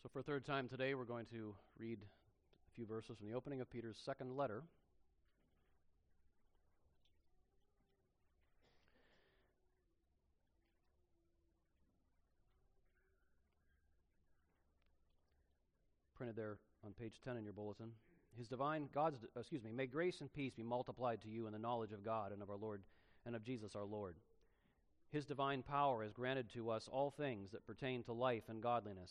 So, for a third time today, we're going to read a few verses from the opening of Peter's second letter. Printed there on page 10 in your bulletin. His divine, God's, excuse me, may grace and peace be multiplied to you in the knowledge of God and of our Lord and of Jesus our Lord. His divine power has granted to us all things that pertain to life and godliness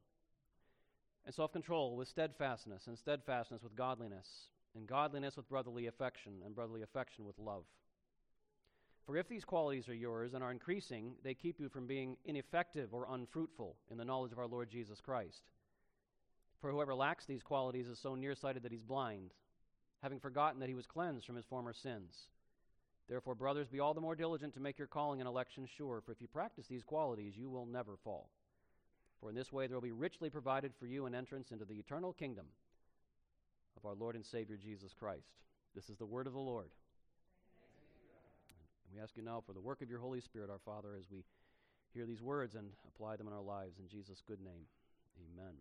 and self control with steadfastness, and steadfastness with godliness, and godliness with brotherly affection, and brotherly affection with love. For if these qualities are yours and are increasing, they keep you from being ineffective or unfruitful in the knowledge of our Lord Jesus Christ. For whoever lacks these qualities is so nearsighted that he's blind, having forgotten that he was cleansed from his former sins. Therefore, brothers, be all the more diligent to make your calling and election sure, for if you practice these qualities, you will never fall. For in this way there will be richly provided for you an entrance into the eternal kingdom of our Lord and Savior Jesus Christ. This is the word of the Lord. And we ask you now for the work of your Holy Spirit, our Father, as we hear these words and apply them in our lives. In Jesus' good name, amen.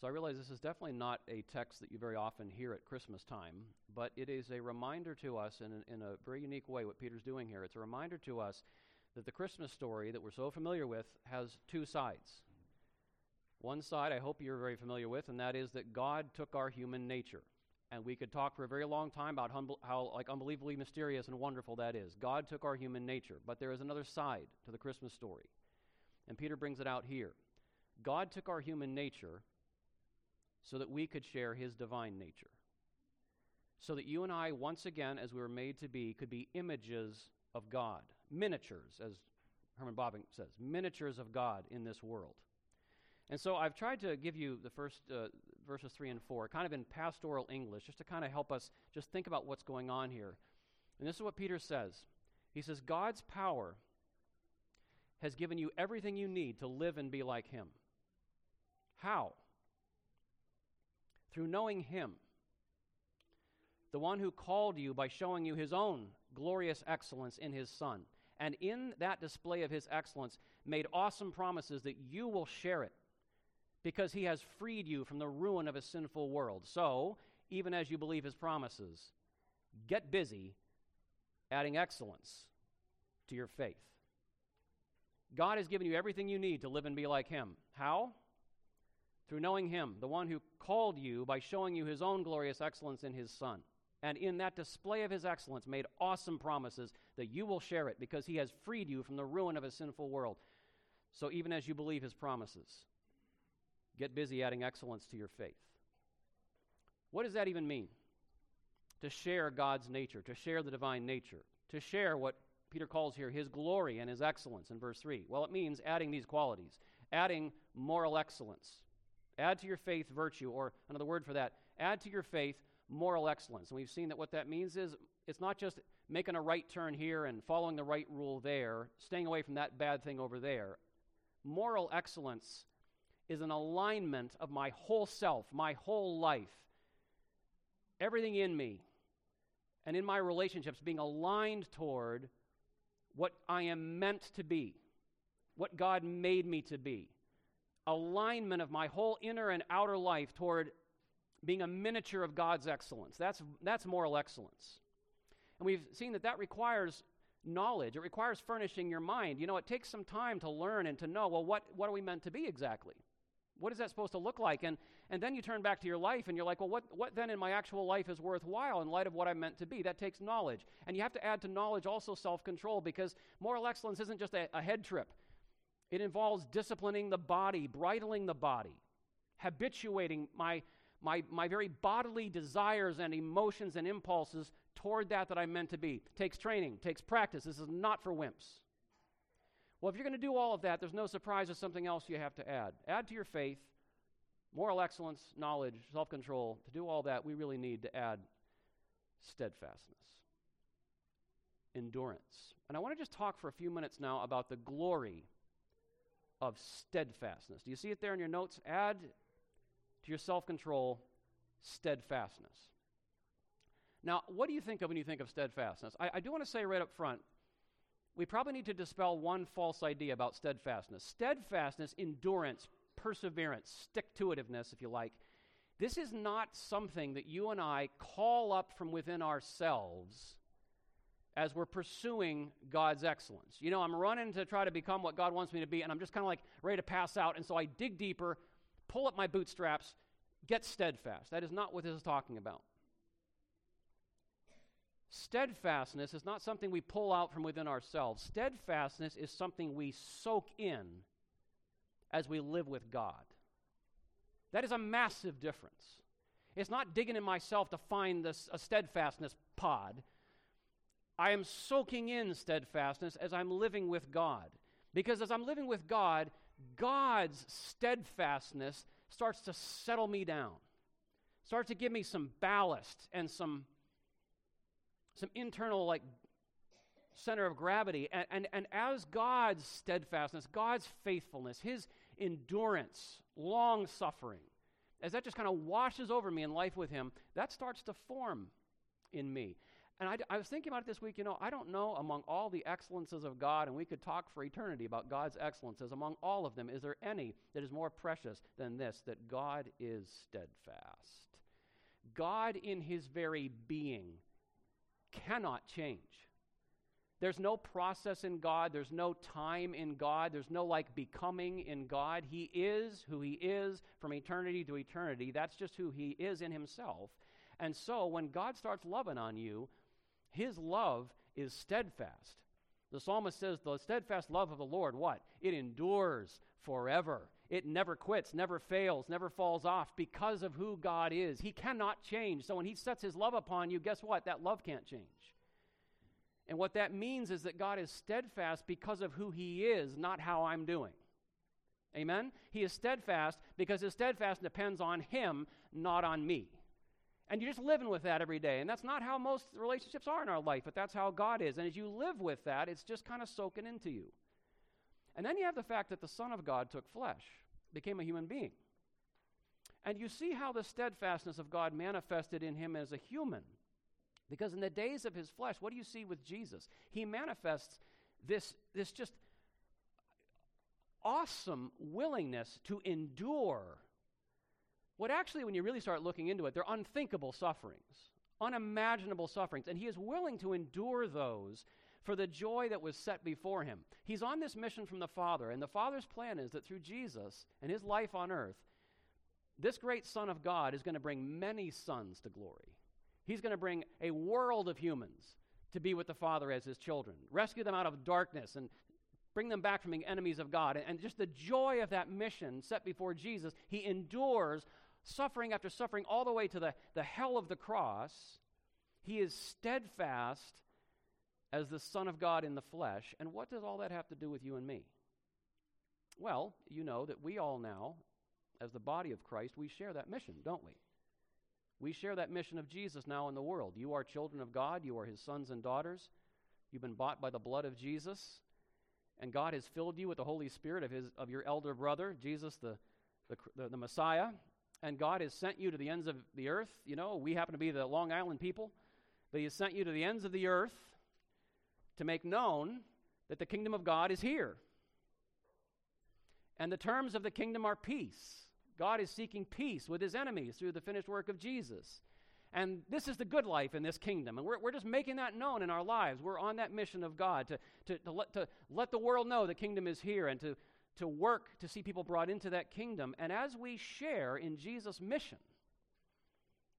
So I realize this is definitely not a text that you very often hear at Christmas time, but it is a reminder to us in, in a very unique way what Peter's doing here. It's a reminder to us that the Christmas story that we're so familiar with has two sides. One side I hope you're very familiar with, and that is that God took our human nature. And we could talk for a very long time about hum- how like unbelievably mysterious and wonderful that is. God took our human nature, but there is another side to the Christmas story. And Peter brings it out here. God took our human nature so that we could share his divine nature. So that you and I, once again, as we were made to be, could be images of God, miniatures, as Herman Bavinck says, miniatures of God in this world. And so I've tried to give you the first uh, verses 3 and 4, kind of in pastoral English, just to kind of help us just think about what's going on here. And this is what Peter says He says, God's power has given you everything you need to live and be like Him. How? Through knowing Him, the one who called you by showing you His own glorious excellence in His Son. And in that display of His excellence, made awesome promises that you will share it because he has freed you from the ruin of a sinful world. So, even as you believe his promises, get busy adding excellence to your faith. God has given you everything you need to live and be like him. How? Through knowing him, the one who called you by showing you his own glorious excellence in his Son. And in that display of his excellence, made awesome promises that you will share it because he has freed you from the ruin of a sinful world. So, even as you believe his promises, Get busy adding excellence to your faith. What does that even mean? To share God's nature, to share the divine nature, to share what Peter calls here his glory and his excellence in verse 3. Well, it means adding these qualities, adding moral excellence. Add to your faith virtue, or another word for that, add to your faith moral excellence. And we've seen that what that means is it's not just making a right turn here and following the right rule there, staying away from that bad thing over there. Moral excellence is an alignment of my whole self, my whole life, everything in me, and in my relationships being aligned toward what I am meant to be, what God made me to be. Alignment of my whole inner and outer life toward being a miniature of God's excellence. That's, that's moral excellence. And we've seen that that requires knowledge. It requires furnishing your mind. You know, it takes some time to learn and to know, well, what, what are we meant to be exactly? What is that supposed to look like? And, and then you turn back to your life and you're like, well, what, what then in my actual life is worthwhile in light of what I'm meant to be? That takes knowledge. And you have to add to knowledge also self control because moral excellence isn't just a, a head trip, it involves disciplining the body, bridling the body, habituating my, my, my very bodily desires and emotions and impulses toward that that I'm meant to be. Takes training, takes practice. This is not for wimps. Well, if you're going to do all of that, there's no surprise there's something else you have to add. Add to your faith moral excellence, knowledge, self control, to do all that, we really need to add steadfastness, endurance. And I want to just talk for a few minutes now about the glory of steadfastness. Do you see it there in your notes? Add to your self control steadfastness. Now, what do you think of when you think of steadfastness? I, I do want to say right up front we probably need to dispel one false idea about steadfastness. Steadfastness, endurance, perseverance, stick to itiveness, if you like. This is not something that you and I call up from within ourselves as we're pursuing God's excellence. You know, I'm running to try to become what God wants me to be, and I'm just kind of like ready to pass out, and so I dig deeper, pull up my bootstraps, get steadfast. That is not what this is talking about. Steadfastness is not something we pull out from within ourselves. Steadfastness is something we soak in as we live with God. That is a massive difference. It's not digging in myself to find this, a steadfastness pod. I am soaking in steadfastness as I'm living with God. Because as I'm living with God, God's steadfastness starts to settle me down, starts to give me some ballast and some, some internal, like, center of gravity. And, and, and as God's steadfastness, God's faithfulness, His endurance, long suffering, as that just kind of washes over me in life with Him, that starts to form in me. And I, I, was thinking about it this week, you know, I don't know among all the excellences of God, and we could talk for eternity about God's excellences, among all of them, is there any that is more precious than this, that God is steadfast? God, in his very being, cannot change. There's no process in God. There's no time in God. There's no like becoming in God. He is who He is from eternity to eternity. That's just who He is in Himself. And so when God starts loving on you, his love is steadfast. The psalmist says, The steadfast love of the Lord, what? It endures forever. It never quits, never fails, never falls off because of who God is. He cannot change. So when He sets His love upon you, guess what? That love can't change. And what that means is that God is steadfast because of who He is, not how I'm doing. Amen? He is steadfast because His steadfast depends on Him, not on me. And you're just living with that every day. And that's not how most relationships are in our life, but that's how God is. And as you live with that, it's just kind of soaking into you. And then you have the fact that the Son of God took flesh, became a human being. And you see how the steadfastness of God manifested in him as a human. Because in the days of his flesh, what do you see with Jesus? He manifests this, this just awesome willingness to endure what actually, when you really start looking into it, they're unthinkable sufferings, unimaginable sufferings. And he is willing to endure those for the joy that was set before him. He's on this mission from the Father, and the Father's plan is that through Jesus and his life on earth, this great Son of God is going to bring many sons to glory. He's going to bring a world of humans to be with the Father as his children, rescue them out of darkness and bring them back from being enemies of God. And just the joy of that mission set before Jesus, he endures suffering after suffering, all the way to the, the hell of the cross, he is steadfast as the Son of God in the flesh. And what does all that have to do with you and me? Well, you know that we all now, as the body of Christ, we share that mission, don't we? We share that mission of Jesus now in the world. You are children of God, you are his sons and daughters. You've been bought by the blood of Jesus, and God has filled you with the Holy Spirit of, his, of your elder brother, Jesus, the, the, the, the Messiah, and God has sent you to the ends of the earth. You know, we happen to be the Long Island people, but He has sent you to the ends of the earth to make known that the kingdom of God is here. And the terms of the kingdom are peace. God is seeking peace with His enemies through the finished work of Jesus. And this is the good life in this kingdom. And we're, we're just making that known in our lives. We're on that mission of God to, to, to, let, to let the world know the kingdom is here and to, to work to see people brought into that kingdom. And as we share in Jesus' mission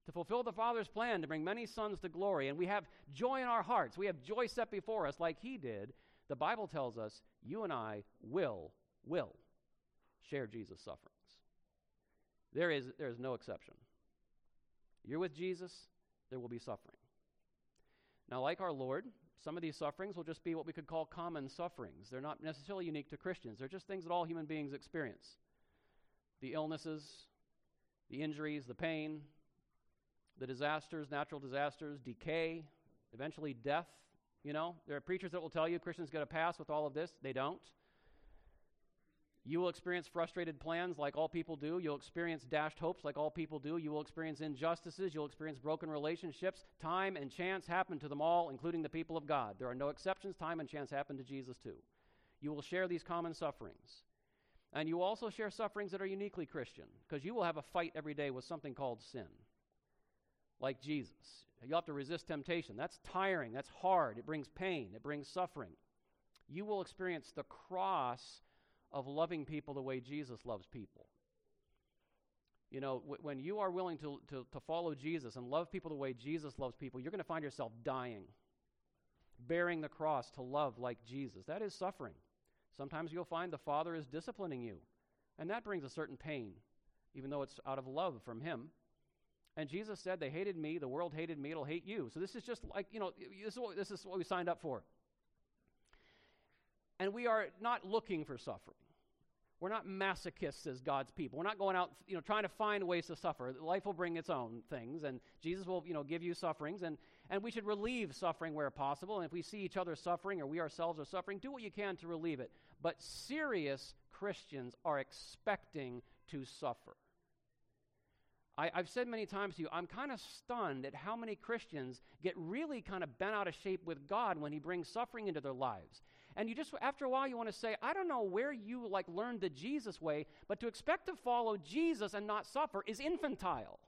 to fulfill the Father's plan to bring many sons to glory, and we have joy in our hearts, we have joy set before us like He did, the Bible tells us you and I will, will share Jesus' sufferings. There is, there is no exception. You're with Jesus, there will be suffering. Now, like our Lord, some of these sufferings will just be what we could call common sufferings. They're not necessarily unique to Christians, they're just things that all human beings experience. The illnesses, the injuries, the pain, the disasters, natural disasters, decay, eventually death. You know, there are preachers that will tell you Christians get a pass with all of this. They don't. You will experience frustrated plans like all people do. You'll experience dashed hopes like all people do. You will experience injustices. You'll experience broken relationships. Time and chance happen to them all, including the people of God. There are no exceptions. Time and chance happen to Jesus too. You will share these common sufferings. And you also share sufferings that are uniquely Christian, because you will have a fight every day with something called sin, like Jesus. You'll have to resist temptation. That's tiring. That's hard. It brings pain. It brings suffering. You will experience the cross of loving people the way Jesus loves people. You know, w- when you are willing to, to, to follow Jesus and love people the way Jesus loves people, you're going to find yourself dying, bearing the cross to love like Jesus. That is suffering. Sometimes you'll find the Father is disciplining you, and that brings a certain pain, even though it's out of love from Him. And Jesus said, They hated me, the world hated me, it'll hate you. So this is just like, you know, this is what, this is what we signed up for. And we are not looking for suffering. We're not masochists as God's people. We're not going out, you know, trying to find ways to suffer. Life will bring its own things, and Jesus will, you know, give you sufferings, and, and we should relieve suffering where possible. And if we see each other suffering or we ourselves are suffering, do what you can to relieve it. But serious Christians are expecting to suffer. I, have said many times to you, I'm kind of stunned at how many Christians get really kind of bent out of shape with God when He brings suffering into their lives. And you just, after a while, you want to say, I don't know where you like learned the Jesus way, but to expect to follow Jesus and not suffer is infantile.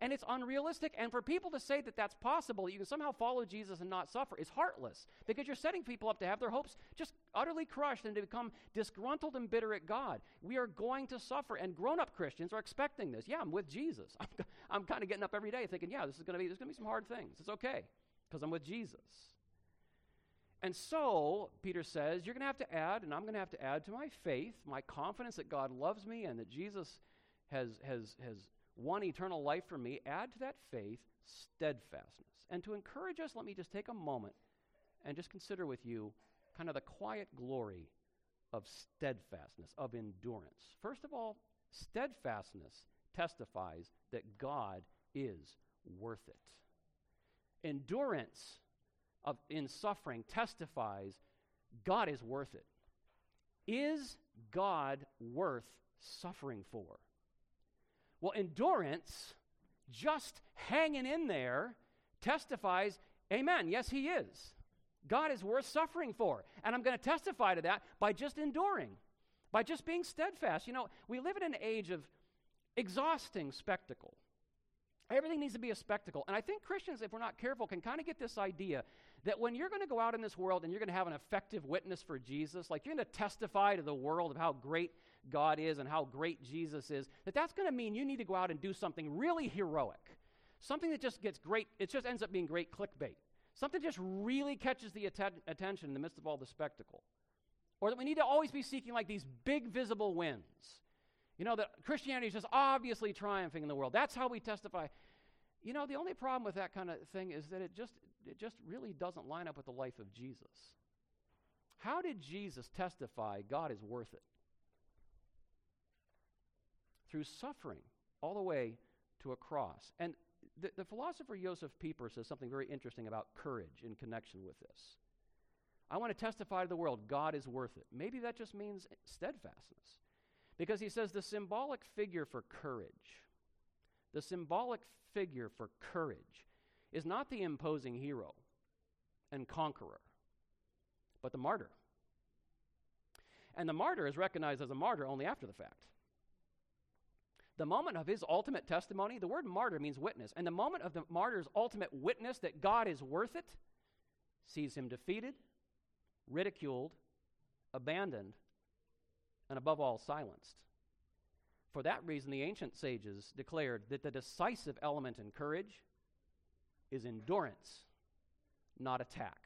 And it's unrealistic. And for people to say that that's possible, that you can somehow follow Jesus and not suffer, is heartless because you're setting people up to have their hopes just utterly crushed and to become disgruntled and bitter at God. We are going to suffer, and grown up Christians are expecting this. Yeah, I'm with Jesus. I'm, I'm kind of getting up every day thinking, yeah, this is going to be, there's going to be some hard things. It's okay because I'm with Jesus. And so, Peter says, you're going to have to add, and I'm going to have to add to my faith, my confidence that God loves me and that Jesus has, has, has won eternal life for me. Add to that faith steadfastness. And to encourage us, let me just take a moment and just consider with you kind of the quiet glory of steadfastness, of endurance. First of all, steadfastness testifies that God is worth it. Endurance of, in suffering testifies God is worth it. Is God worth suffering for? Well, endurance, just hanging in there, testifies, Amen, yes, He is. God is worth suffering for. And I'm going to testify to that by just enduring, by just being steadfast. You know, we live in an age of exhausting spectacle. Everything needs to be a spectacle. And I think Christians, if we're not careful, can kind of get this idea that when you're going to go out in this world and you're going to have an effective witness for Jesus, like you're going to testify to the world of how great God is and how great Jesus is, that that's going to mean you need to go out and do something really heroic. Something that just gets great, it just ends up being great clickbait. Something just really catches the atten- attention in the midst of all the spectacle. Or that we need to always be seeking like these big visible wins. You know, that Christianity is just obviously triumphing in the world. That's how we testify. You know, the only problem with that kind of thing is that it just it just really doesn't line up with the life of Jesus. How did Jesus testify God is worth it? Through suffering all the way to a cross. And the, the philosopher Josef Pieper says something very interesting about courage in connection with this. I want to testify to the world God is worth it. Maybe that just means steadfastness. Because he says the symbolic figure for courage, the symbolic figure for courage is not the imposing hero and conqueror, but the martyr. And the martyr is recognized as a martyr only after the fact. The moment of his ultimate testimony, the word martyr means witness, and the moment of the martyr's ultimate witness that God is worth it sees him defeated, ridiculed, abandoned, and above all, silenced. For that reason, the ancient sages declared that the decisive element in courage is endurance, not attack.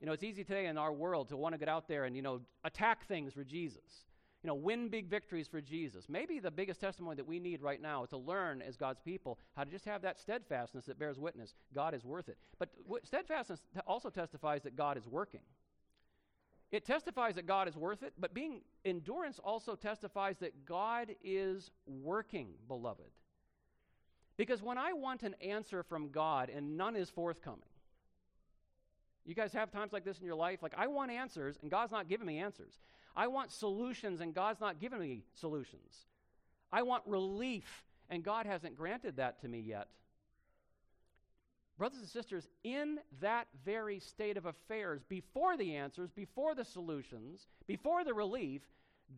You know, it's easy today in our world to want to get out there and, you know, attack things for Jesus. You know, win big victories for Jesus. Maybe the biggest testimony that we need right now is to learn as God's people how to just have that steadfastness that bears witness. God is worth it. But steadfastness also testifies that God is working. it testifies that God is worth it, but being endurance also testifies that God is working, beloved. Because when I want an answer from God and none is forthcoming, you guys have times like this in your life? Like, I want answers and God's not giving me answers. I want solutions and God's not giving me solutions. I want relief and God hasn't granted that to me yet. Brothers and sisters, in that very state of affairs, before the answers, before the solutions, before the relief,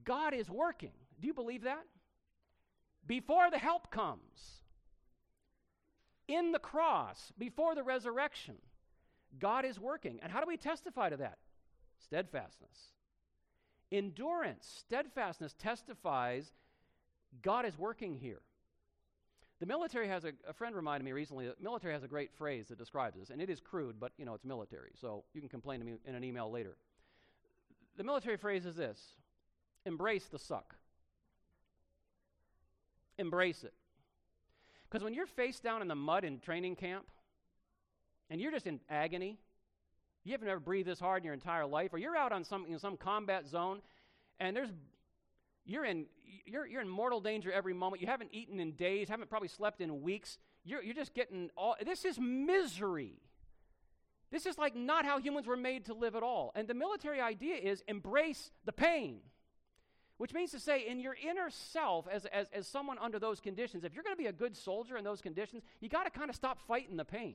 God is working. Do you believe that? Before the help comes, in the cross, before the resurrection, God is working. And how do we testify to that? Steadfastness. Endurance, steadfastness testifies God is working here. The military has a, a friend reminded me recently that the military has a great phrase that describes this, and it is crude, but you know it's military, so you can complain to me in an email later. The military phrase is this: embrace the suck. Embrace it. Because when you're face down in the mud in training camp, and you're just in agony, you haven't ever breathed this hard in your entire life, or you're out on some in some combat zone, and there's you're in you're, you're in mortal danger every moment. You haven't eaten in days, haven't probably slept in weeks. You're, you're just getting all, this is misery. This is like not how humans were made to live at all. And the military idea is embrace the pain, which means to say, in your inner self, as, as, as someone under those conditions, if you're going to be a good soldier in those conditions, you got to kind of stop fighting the pain.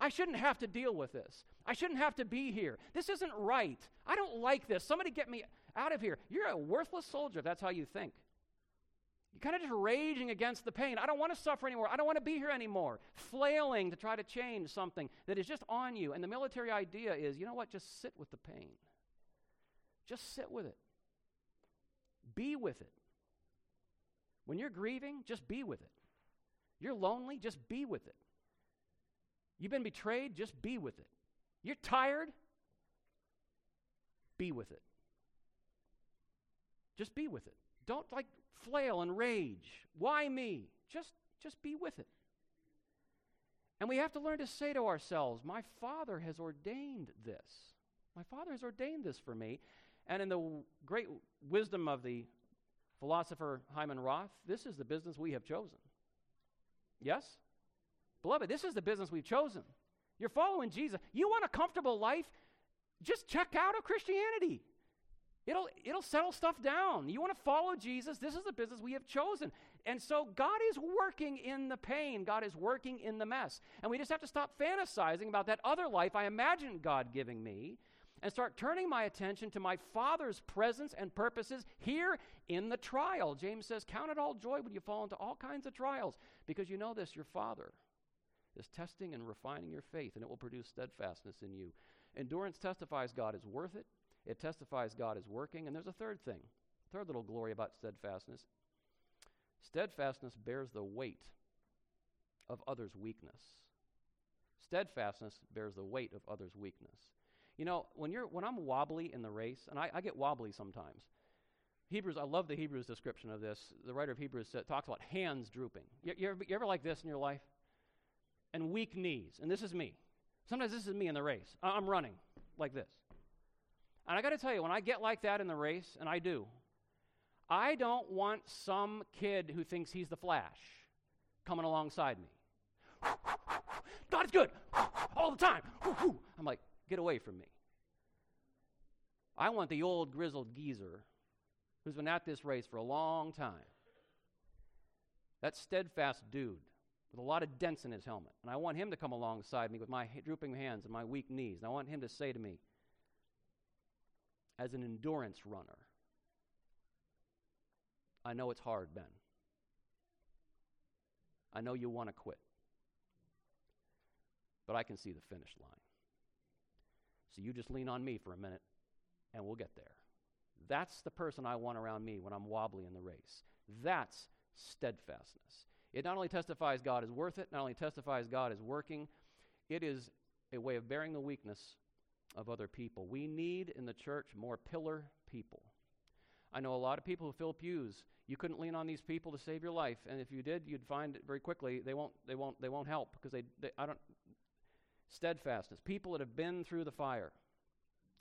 I shouldn't have to deal with this. I shouldn't have to be here. This isn't right. I don't like this. Somebody get me out of here. You're a worthless soldier that's how you think. You're kind of just raging against the pain. I don't want to suffer anymore. I don't want to be here anymore. Flailing to try to change something that is just on you. And the military idea is you know what? Just sit with the pain. Just sit with it. Be with it. When you're grieving, just be with it. You're lonely, just be with it. You've been betrayed, just be with it. You're tired, be with it. Just be with it. Don't like flail and rage. Why me? Just just be with it. And we have to learn to say to ourselves, my father has ordained this. My father has ordained this for me. And in the great wisdom of the philosopher Hyman Roth, this is the business we have chosen. Yes? Beloved, this is the business we've chosen. You're following Jesus. You want a comfortable life? Just check out of Christianity. It'll, it'll settle stuff down. You want to follow Jesus? This is the business we have chosen. And so God is working in the pain, God is working in the mess. And we just have to stop fantasizing about that other life I imagined God giving me and start turning my attention to my Father's presence and purposes here in the trial. James says, Count it all joy when you fall into all kinds of trials because you know this, your Father is testing and refining your faith, and it will produce steadfastness in you. Endurance testifies God is worth it. It testifies God is working. And there's a third thing, third little glory about steadfastness. Steadfastness bears the weight of others' weakness. Steadfastness bears the weight of others' weakness. You know, when you're when I'm wobbly in the race, and I, I get wobbly sometimes. Hebrews, I love the Hebrews description of this. The writer of Hebrews said, talks about hands drooping. You, you, ever, you ever like this in your life? And weak knees. And this is me. Sometimes this is me in the race. I'm running like this. And I got to tell you, when I get like that in the race, and I do, I don't want some kid who thinks he's the Flash coming alongside me. God is good all the time. I'm like, get away from me. I want the old grizzled geezer who's been at this race for a long time. That steadfast dude with a lot of dents in his helmet. And I want him to come alongside me with my drooping hands and my weak knees. And I want him to say to me, as an endurance runner. I know it's hard, Ben. I know you want to quit. But I can see the finish line. So you just lean on me for a minute and we'll get there. That's the person I want around me when I'm wobbly in the race. That's steadfastness. It not only testifies God is worth it, not only testifies God is working, it is a way of bearing the weakness of other people. We need in the church more pillar people. I know a lot of people who fill pews. You couldn't lean on these people to save your life, and if you did, you'd find very quickly they won't they won't they won't help because they, they I don't steadfastness. People that have been through the fire,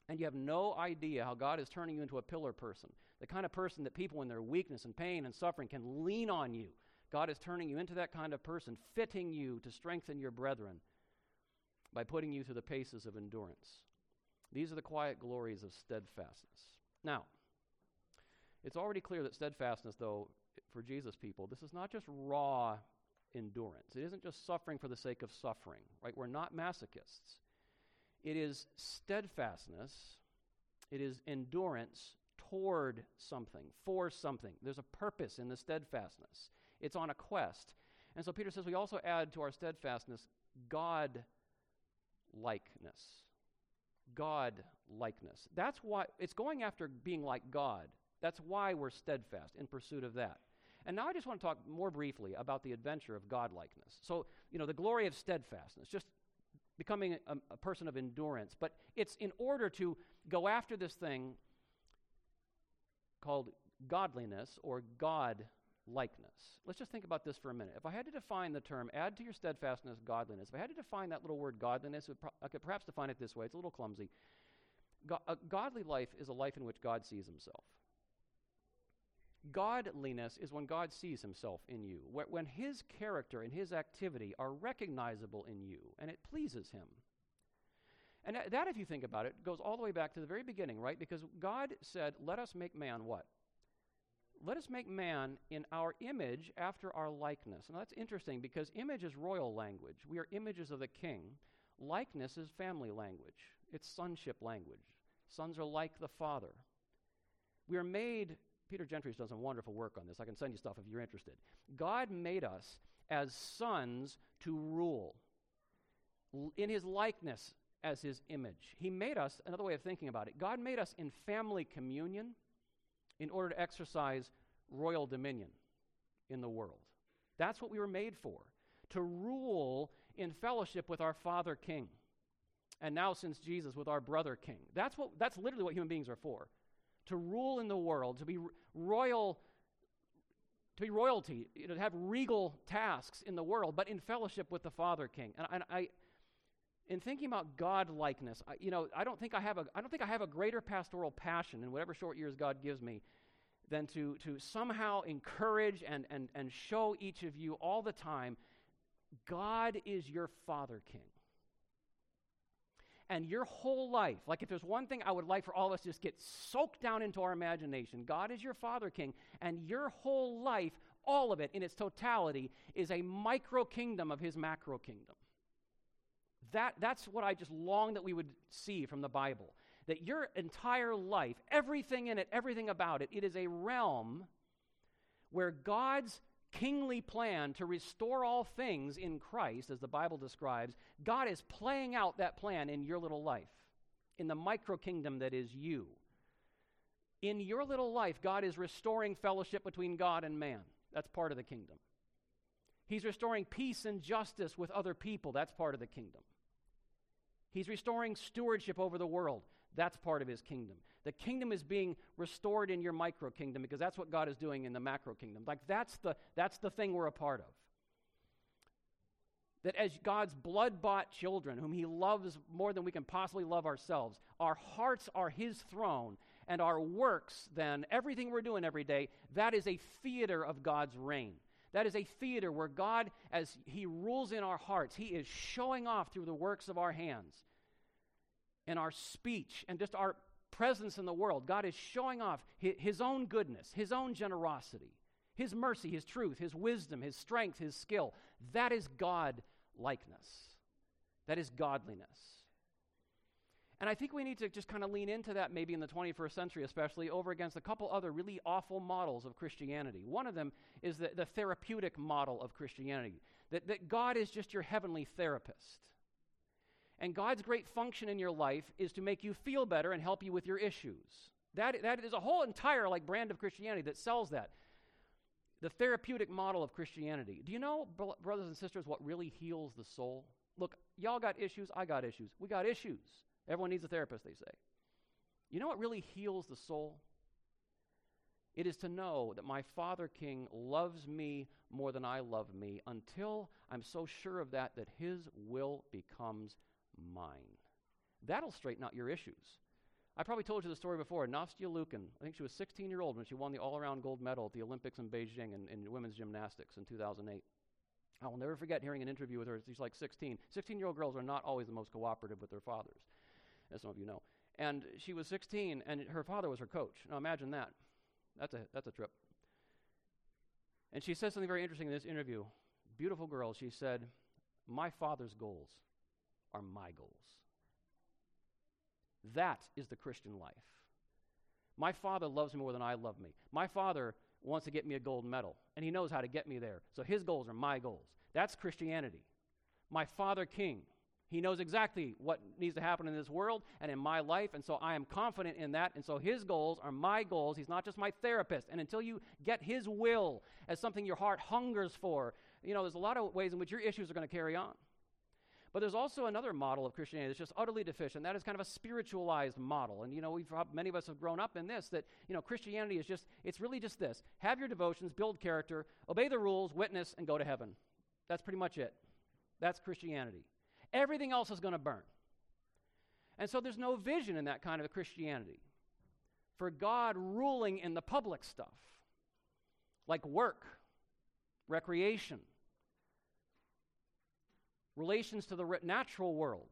and you have no idea how God is turning you into a pillar person, the kind of person that people in their weakness and pain and suffering can lean on you. God is turning you into that kind of person, fitting you to strengthen your brethren by putting you through the paces of endurance. These are the quiet glories of steadfastness. Now, it's already clear that steadfastness, though, for Jesus people, this is not just raw endurance. It isn't just suffering for the sake of suffering, right? We're not masochists. It is steadfastness, it is endurance toward something, for something. There's a purpose in the steadfastness, it's on a quest. And so Peter says we also add to our steadfastness God likeness. God likeness. That's why it's going after being like God. That's why we're steadfast in pursuit of that. And now I just want to talk more briefly about the adventure of godlikeness. So, you know, the glory of steadfastness, just becoming a, a person of endurance. But it's in order to go after this thing called godliness or God likeness. Let's just think about this for a minute. If I had to define the term, add to your steadfastness godliness, if I had to define that little word godliness, pro- I could perhaps define it this way. It's a little clumsy. A godly life is a life in which God sees himself. Godliness is when God sees himself in you, when his character and his activity are recognizable in you, and it pleases him. And that, if you think about it, goes all the way back to the very beginning, right? Because God said, Let us make man what? Let us make man in our image after our likeness. Now that's interesting because image is royal language. We are images of the king. Likeness is family language, it's sonship language. Sons are like the Father. We are made Peter Gentry's done some wonderful work on this. I can send you stuff if you're interested. God made us as sons to rule in his likeness as his image. He made us, another way of thinking about it, God made us in family communion in order to exercise royal dominion in the world. That's what we were made for, to rule in fellowship with our Father King. And now, since Jesus, with our brother King. That's, what, that's literally what human beings are for to rule in the world, to be royal, to be royalty, you know, to have regal tasks in the world, but in fellowship with the Father King. And, and I, in thinking about God likeness, you know, I don't think I have a, I don't think I have a greater pastoral passion in whatever short years God gives me than to, to somehow encourage and, and, and show each of you all the time God is your Father King and your whole life, like if there's one thing I would like for all of us to just get soaked down into our imagination, God is your Father King, and your whole life, all of it in its totality, is a micro kingdom of His macro kingdom. That, that's what I just long that we would see from the Bible. That your entire life, everything in it, everything about it, it is a realm where God's kingly plan to restore all things in Christ, as the Bible describes, God is playing out that plan in your little life, in the micro kingdom that is you. In your little life, God is restoring fellowship between God and man. That's part of the kingdom. He's restoring peace and justice with other people. That's part of the kingdom. He's restoring stewardship over the world. That's part of his kingdom. The kingdom is being restored in your micro kingdom because that's what God is doing in the macro kingdom. Like that's the that's the thing we're a part of. That as God's blood bought children, whom He loves more than we can possibly love ourselves, our hearts are His throne, and our works, then, everything we're doing every day, that is a theater of God's reign. That is a theater where God, as He rules in our hearts, He is showing off through the works of our hands and our speech and just our presence in the world. God is showing off his own goodness, his own generosity, his mercy, his truth, his wisdom, his strength, his skill. That is God likeness. That is godliness. And I think we need to just kind of lean into that maybe in the 21st century, especially over against a couple other really awful models of Christianity. One of them is the, the therapeutic model of Christianity that, that God is just your heavenly therapist. And God's great function in your life is to make you feel better and help you with your issues. That, that is a whole entire like brand of Christianity that sells that. The therapeutic model of Christianity. Do you know, brothers and sisters, what really heals the soul? Look, y'all got issues, I got issues. We got issues. Everyone needs a therapist, they say. You know what really heals the soul? It is to know that my Father King loves me more than I love me until I'm so sure of that that his will becomes mine. That'll straighten out your issues. I probably told you the story before. Nastya Liukin, I think she was 16 year old when she won the all around gold medal at the Olympics in Beijing in, in women's gymnastics in 2008. I will never forget hearing an interview with her. She's like 16. 16 year old girls are not always the most cooperative with their fathers, as some of you know. And she was 16, and her father was her coach. Now imagine that. That's a, that's a trip. And she said something very interesting in this interview. Beautiful girl. She said, My father's goals are my goals. That is the Christian life. My father loves me more than I love me. My father wants to get me a gold medal, and he knows how to get me there. So his goals are my goals. That's Christianity. My father king, he knows exactly what needs to happen in this world and in my life, and so I am confident in that. And so his goals are my goals. He's not just my therapist. And until you get his will as something your heart hungers for, you know, there's a lot of ways in which your issues are going to carry on. But there's also another model of Christianity that's just utterly deficient. That is kind of a spiritualized model. And, you know, we've, many of us have grown up in this that, you know, Christianity is just, it's really just this have your devotions, build character, obey the rules, witness, and go to heaven. That's pretty much it. That's Christianity. Everything else is going to burn. And so there's no vision in that kind of Christianity for God ruling in the public stuff, like work, recreation, relations to the natural world,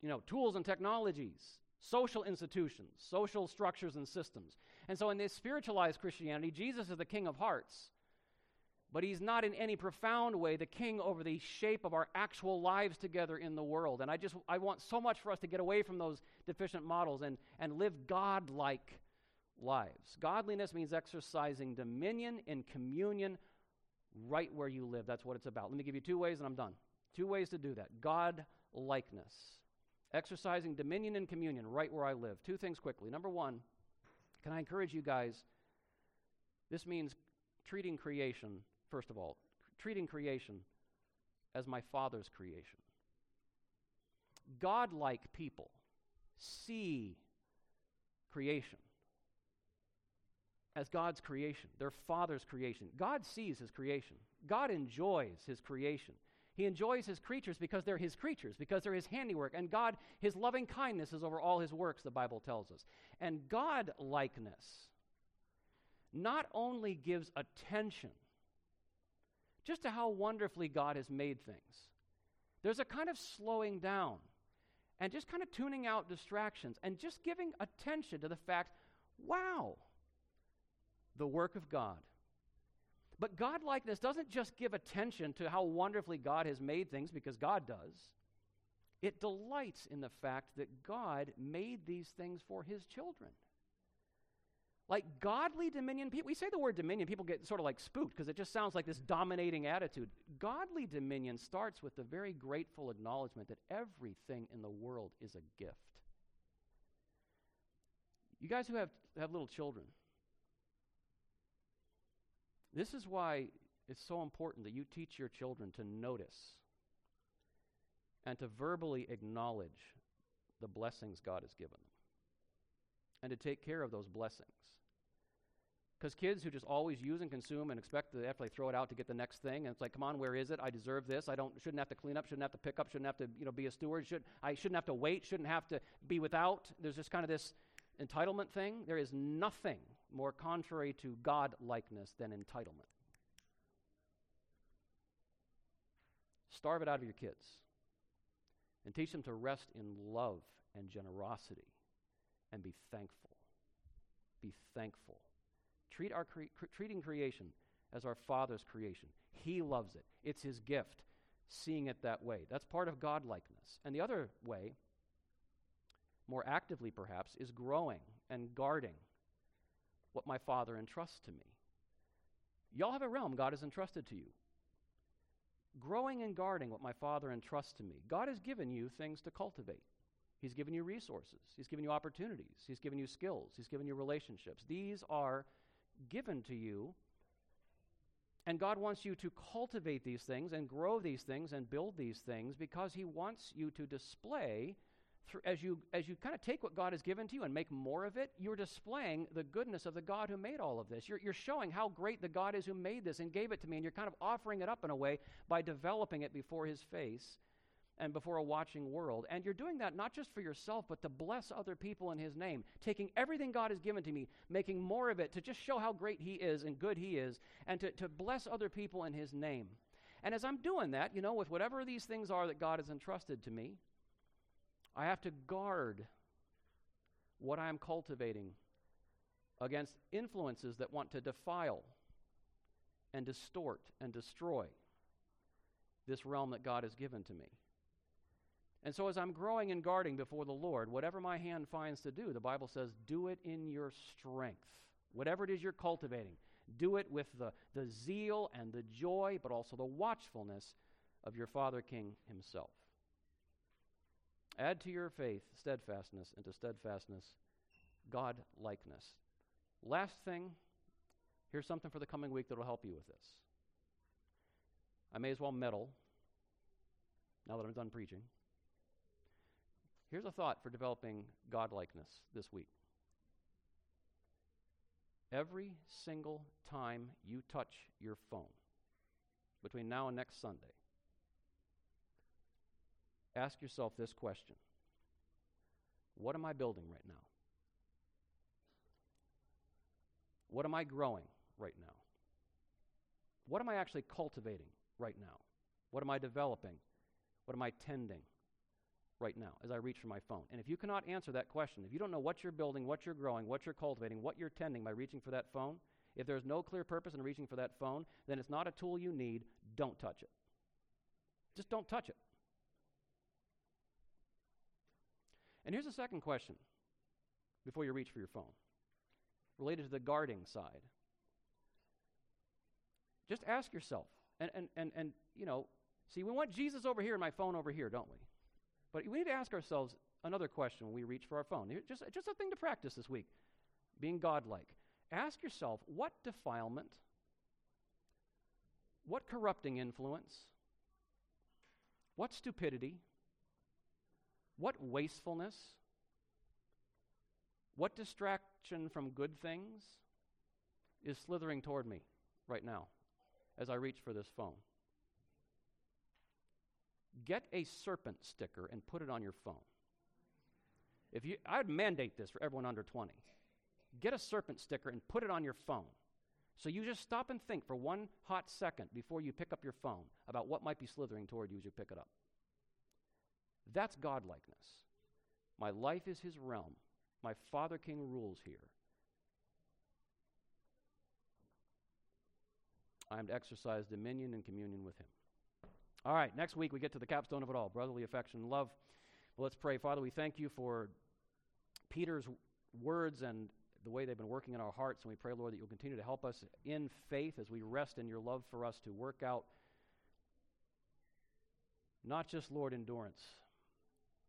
you know, tools and technologies, social institutions, social structures and systems. And so in this spiritualized Christianity, Jesus is the king of hearts but he's not in any profound way the king over the shape of our actual lives together in the world. And I just I want so much for us to get away from those deficient models and, and live God-like lives. Godliness means exercising dominion in communion right where you live. That's what it's about. Let me give you two ways and I'm done. Two ways to do that. God likeness. Exercising dominion in communion right where I live. Two things quickly. Number one, can I encourage you guys? This means treating creation first of all, treating creation as my Father's creation. God-like people see creation as God's creation, their Father's creation. God sees His creation. God enjoys His creation. He enjoys His creatures because they're His creatures, because they're His handiwork. And God, His loving kindness is over all His works, the Bible tells us. And God likeness not only gives attention just to how wonderfully God has made things. There's a kind of slowing down and just kind of tuning out distractions and just giving attention to the fact wow, the work of God. But Godlikeness doesn't just give attention to how wonderfully God has made things because God does. It delights in the fact that God made these things for his children. Like godly dominion, we say the word dominion, people get sort of like spooked because it just sounds like this dominating attitude. Godly dominion starts with the very grateful acknowledgement that everything in the world is a gift. You guys who have, have little children, this is why it's so important that you teach your children to notice and to verbally acknowledge the blessings God has given them and to take care of those blessings. Because kids who just always use and consume and expect to to like, throw it out to get the next thing, and it's like, come on, where is it? I deserve this. I don't shouldn't have to clean up, shouldn't have to pick up, shouldn't have to you know be a steward. Should I shouldn't have to wait, shouldn't have to be without. There's just kind of this entitlement thing. There is nothing more contrary to God likeness than entitlement. Starve it out of your kids and teach them to rest in love and generosity and be thankful. Be thankful Treat our cre- treating creation as our Father's creation. He loves it. It's His gift, seeing it that way. That's part of godlikeness. And the other way, more actively perhaps, is growing and guarding what my Father entrusts to me. Y'all have a realm God has entrusted to you. Growing and guarding what my Father entrusts to me. God has given you things to cultivate. He's given you resources. He's given you opportunities. He's given you skills. He's given you relationships. These are given to you. And God wants you to cultivate these things and grow these things and build these things because He wants you to display, through, as you, as you kind of take what God has given to you and make more of it, you're displaying the goodness of the God who made all of this. You're, you're showing how great the God is who made this and gave it to me, and you're kind of offering it up in a way by developing it before His face and before a watching world. And you're doing that not just for yourself, but to bless other people in His name, taking everything God has given to me, making more of it to just show how great He is and good He is, and to, to bless other people in His name. And as I'm doing that, you know, with whatever these things are that God has entrusted to me, I have to guard what I am cultivating against influences that want to defile and distort and destroy this realm that God has given to me. And so, as I'm growing and guarding before the Lord, whatever my hand finds to do, the Bible says, do it in your strength. Whatever it is you're cultivating, do it with the, the zeal and the joy, but also the watchfulness of your Father King himself. Add to your faith steadfastness, and to steadfastness, God likeness. Last thing, here's something for the coming week that will help you with this. I may as well meddle now that I'm done preaching. Here's a thought for developing godlikeness this week. Every single time you touch your phone between now and next Sunday, ask yourself this question What am I building right now? What am I growing right now? What am I actually cultivating right now? What am I developing? What am I tending? Right now as I reach for my phone? And if you cannot answer that question, if you don't know what you're building, what you're growing, what you're cultivating, what you're tending by reaching for that phone, if there's no clear purpose in reaching for that phone, then it's not a tool you need. Don't touch it. Just don't touch it. And here's a second question before you reach for your phone, related to the guarding side. Just ask yourself, and, and, and, and you know, see, we want Jesus over here and my phone over here, don't we? But we need to ask ourselves another question when we reach for our phone. Just, just a thing to practice this week being godlike. Ask yourself what defilement, what corrupting influence, what stupidity, what wastefulness, what distraction from good things is slithering toward me right now as I reach for this phone? Get a serpent sticker and put it on your phone. If you, I'd mandate this for everyone under 20. Get a serpent sticker and put it on your phone. So you just stop and think for one hot second before you pick up your phone about what might be slithering toward you as you pick it up. That's godlikeness. My life is his realm. My Father King rules here. I am to exercise dominion and communion with him. All right, next week we get to the capstone of it all brotherly affection and love. Let's pray. Father, we thank you for Peter's words and the way they've been working in our hearts. And we pray, Lord, that you'll continue to help us in faith as we rest in your love for us to work out not just, Lord, endurance,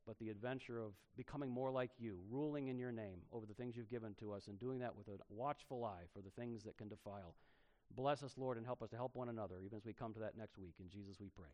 but the adventure of becoming more like you, ruling in your name over the things you've given to us, and doing that with a watchful eye for the things that can defile. Bless us, Lord, and help us to help one another, even as we come to that next week. In Jesus we pray.